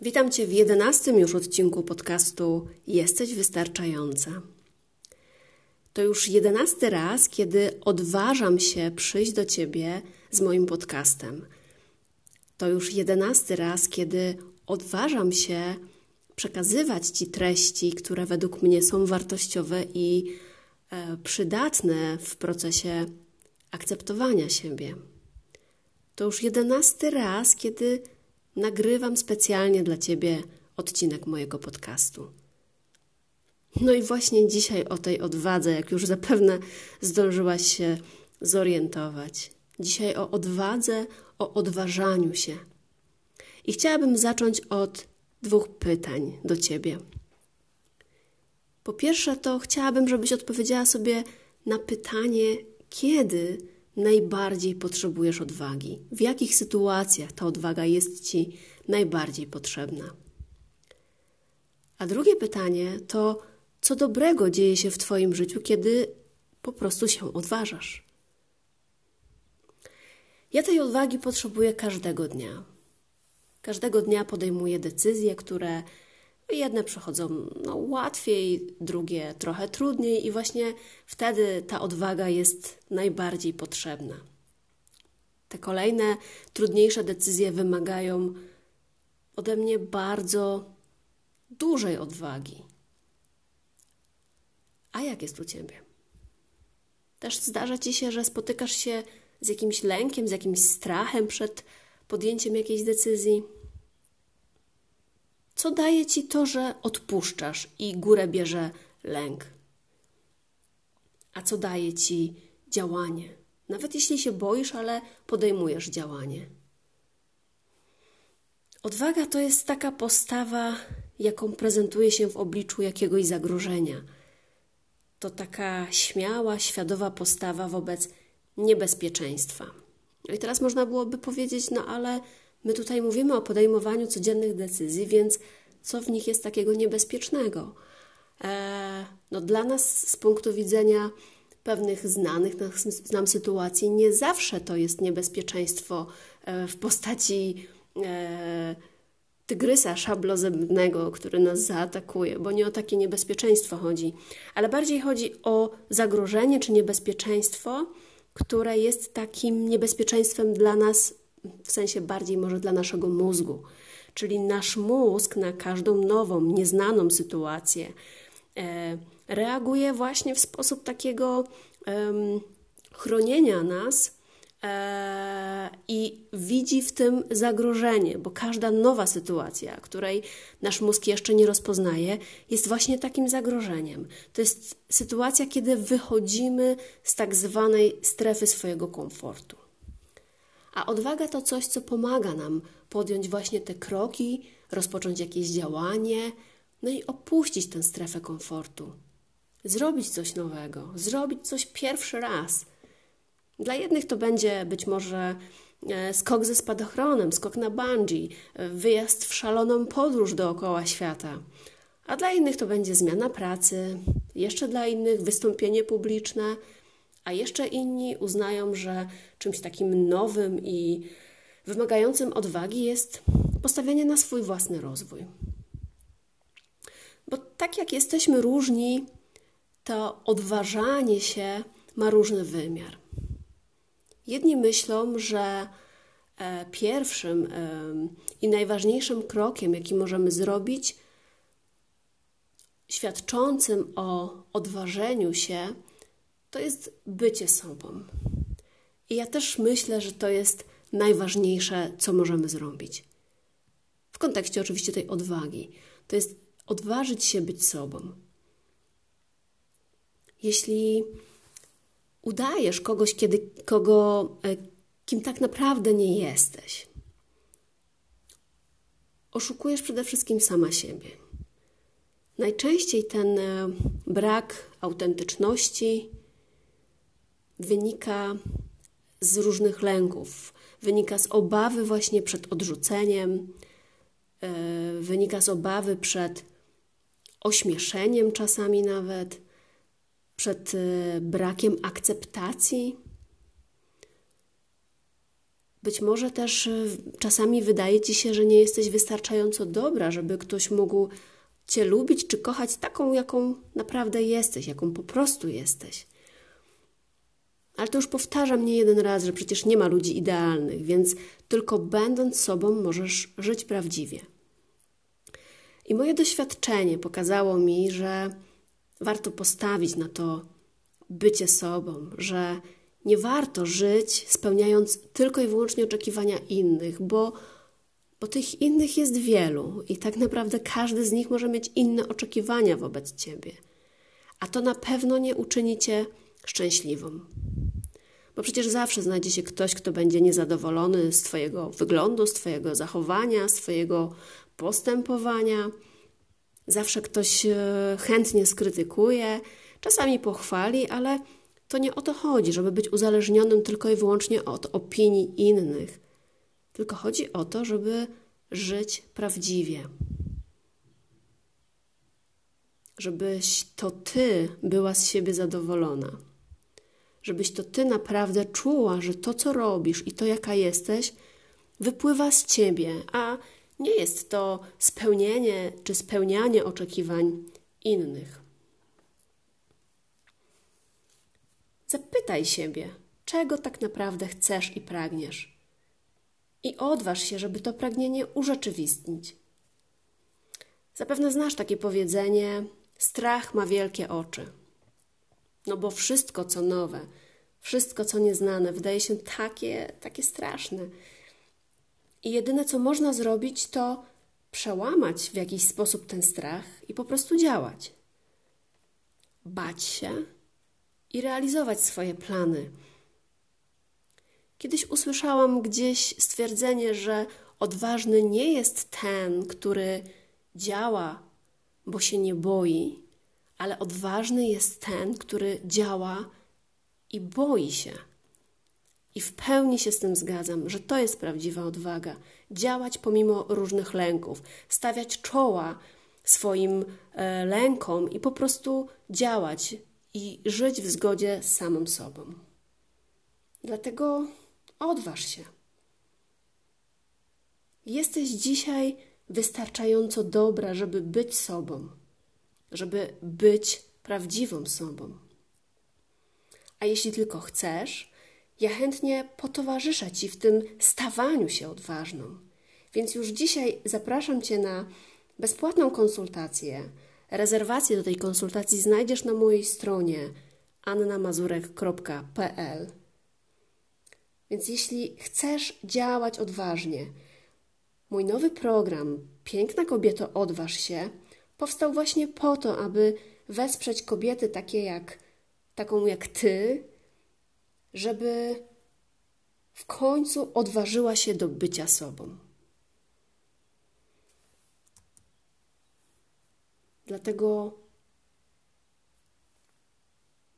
Witam Cię w jedenastym już odcinku podcastu Jesteś Wystarczająca. To już jedenasty raz, kiedy odważam się przyjść do Ciebie z moim podcastem. To już jedenasty raz, kiedy odważam się przekazywać Ci treści, które według mnie są wartościowe i e, przydatne w procesie akceptowania siebie. To już jedenasty raz, kiedy nagrywam specjalnie dla Ciebie odcinek mojego podcastu. No i właśnie dzisiaj o tej odwadze, jak już zapewne zdążyłaś się zorientować. Dzisiaj o odwadze, o odważaniu się. I chciałabym zacząć od dwóch pytań do Ciebie. Po pierwsze, to chciałabym, żebyś odpowiedziała sobie na pytanie, kiedy najbardziej potrzebujesz odwagi? W jakich sytuacjach ta odwaga jest Ci najbardziej potrzebna? A drugie pytanie to, co dobrego dzieje się w Twoim życiu, kiedy po prostu się odważasz? Ja tej odwagi potrzebuję każdego dnia. Każdego dnia podejmuję decyzje, które Jedne przechodzą no, łatwiej, drugie trochę trudniej, i właśnie wtedy ta odwaga jest najbardziej potrzebna. Te kolejne, trudniejsze decyzje wymagają ode mnie bardzo dużej odwagi. A jak jest u ciebie? Też zdarza ci się, że spotykasz się z jakimś lękiem, z jakimś strachem przed podjęciem jakiejś decyzji? Co daje ci to, że odpuszczasz i górę bierze lęk? A co daje ci działanie? Nawet jeśli się boisz, ale podejmujesz działanie. Odwaga to jest taka postawa, jaką prezentuje się w obliczu jakiegoś zagrożenia. To taka śmiała, świadoma postawa wobec niebezpieczeństwa. No i teraz można byłoby powiedzieć, no ale My tutaj mówimy o podejmowaniu codziennych decyzji, więc co w nich jest takiego niebezpiecznego? E, no dla nas z punktu widzenia pewnych znanych nam sytuacji nie zawsze to jest niebezpieczeństwo e, w postaci e, tygrysa szablozębnego, który nas zaatakuje, bo nie o takie niebezpieczeństwo chodzi, ale bardziej chodzi o zagrożenie czy niebezpieczeństwo, które jest takim niebezpieczeństwem dla nas w sensie bardziej może dla naszego mózgu. Czyli nasz mózg na każdą nową, nieznaną sytuację e, reaguje właśnie w sposób takiego e, chronienia nas e, i widzi w tym zagrożenie, bo każda nowa sytuacja, której nasz mózg jeszcze nie rozpoznaje, jest właśnie takim zagrożeniem. To jest sytuacja, kiedy wychodzimy z tak zwanej strefy swojego komfortu. A odwaga to coś, co pomaga nam podjąć właśnie te kroki, rozpocząć jakieś działanie, no i opuścić tę strefę komfortu. Zrobić coś nowego, zrobić coś pierwszy raz. Dla jednych to będzie być może e, skok ze spadochronem, skok na bungee, e, wyjazd w szaloną podróż dookoła świata. A dla innych to będzie zmiana pracy, jeszcze dla innych wystąpienie publiczne – a jeszcze inni uznają, że czymś takim nowym i wymagającym odwagi jest postawienie na swój własny rozwój. Bo tak jak jesteśmy różni, to odważanie się ma różny wymiar. Jedni myślą, że e, pierwszym i najważniejszym krokiem, jaki możemy zrobić, świadczącym o odważeniu się, to jest bycie sobą. I ja też myślę, że to jest najważniejsze, co możemy zrobić. W kontekście oczywiście tej odwagi. To jest odważyć się być sobą. Jeśli udajesz kogoś, kiedy, kogo, e, kim tak naprawdę nie jesteś, oszukujesz przede wszystkim sama siebie. Najczęściej ten e, brak autentyczności wynika z różnych lęków, wynika z obawy właśnie przed odrzuceniem, e, wynika z obawy przed ośmieszeniem czasami nawet, przed e, brakiem akceptacji. Być może też e, czasami wydaje ci się, że nie jesteś wystarczająco dobra, żeby ktoś mógł Cię lubić czy kochać taką, jaką naprawdę jesteś, jaką po prostu jesteś. Ale to już powtarzam nie jeden raz, że przecież nie ma ludzi idealnych, więc tylko będąc sobą możesz żyć prawdziwie. I moje doświadczenie pokazało mi, że warto postawić na to bycie sobą, że nie warto żyć spełniając tylko i wyłącznie oczekiwania innych, bo, bo tych innych jest wielu i tak naprawdę każdy z nich może mieć inne oczekiwania wobec ciebie. A to na pewno nie uczyni cię szczęśliwą. Bo przecież zawsze znajdzie się ktoś, kto będzie niezadowolony z Twojego wyglądu, z Twojego zachowania, z Twojego postępowania. Zawsze ktoś e, chętnie skrytykuje, czasami pochwali, ale to nie o to chodzi, żeby być uzależnionym tylko i wyłącznie od opinii innych. Tylko chodzi o to, żeby żyć prawdziwie. Żebyś to ty była z siebie zadowolona żebyś to ty naprawdę czuła, że to, co robisz i to, jaka jesteś, wypływa z ciebie, a nie jest to spełnienie czy spełnianie oczekiwań innych. Zapytaj siebie, czego tak naprawdę chcesz i pragniesz. I odważ się, żeby to pragnienie urzeczywistnić. Zapewne znasz takie powiedzenie: strach ma wielkie oczy. No bo wszystko, co nowe, wszystko, co nieznane, wydaje się takie, takie straszne. I jedyne, co można zrobić, to przełamać w jakiś sposób ten strach i po prostu działać. Bać się i realizować swoje plany. Kiedyś usłyszałam gdzieś stwierdzenie, że odważny nie jest ten, który działa, bo się nie boi, ale odważny jest ten, który działa i boi się. I w pełni się z tym zgadzam, że to jest prawdziwa odwaga. Działać pomimo różnych lęków, stawiać czoła swoim e, lękom i po prostu działać i żyć w zgodzie z samym sobą. Dlatego odważ się. Jesteś dzisiaj wystarczająco dobra, żeby być sobą żeby być prawdziwą sobą. A jeśli tylko chcesz, ja chętnie potowarzyszę Ci w tym stawaniu się odważną. Więc już dzisiaj zapraszam Cię na bezpłatną konsultację. Rezerwację do tej konsultacji znajdziesz na mojej stronie annamazurek.pl. Więc jeśli chcesz działać odważnie, mój nowy program Piękna kobieto, odważ się powstał właśnie po to, aby wesprzeć kobiety takie jak taką jak ty, żeby w końcu odważyła się do bycia sobą. Dlatego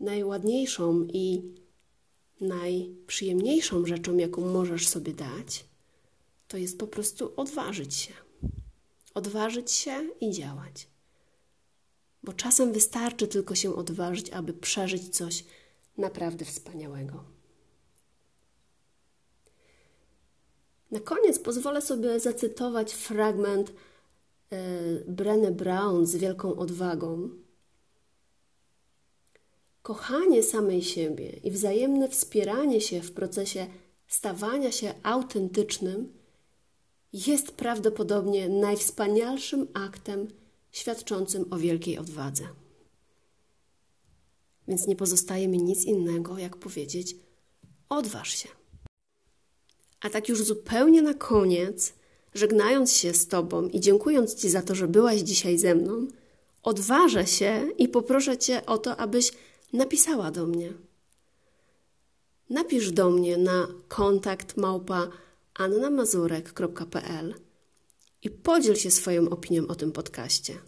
najładniejszą i najprzyjemniejszą rzeczą, jaką możesz sobie dać, to jest po prostu odważyć się odważyć się i działać. Bo czasem wystarczy tylko się odważyć, aby przeżyć coś naprawdę wspaniałego. Na koniec pozwolę sobie zacytować fragment yy, Brené Brown z wielką odwagą. Kochanie samej siebie i wzajemne wspieranie się w procesie stawania się autentycznym jest prawdopodobnie najwspanialszym aktem świadczącym o wielkiej odwadze. Więc nie pozostaje mi nic innego, jak powiedzieć: odważ się. A tak już zupełnie na koniec, żegnając się z Tobą i dziękując Ci za to, że byłaś dzisiaj ze mną, odważę się i poproszę Cię o to, abyś napisała do mnie. Napisz do mnie na kontakt małpa annamazurek.pl i podziel się swoją opinią o tym podcaście.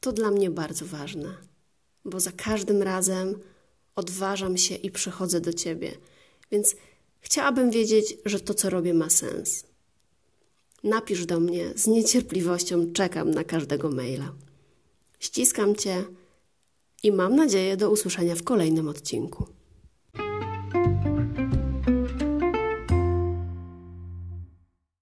To dla mnie bardzo ważne, bo za każdym razem odważam się i przychodzę do Ciebie, więc chciałabym wiedzieć, że to, co robię, ma sens. Napisz do mnie, z niecierpliwością czekam na każdego maila. Ściskam Cię i mam nadzieję do usłyszenia w kolejnym odcinku.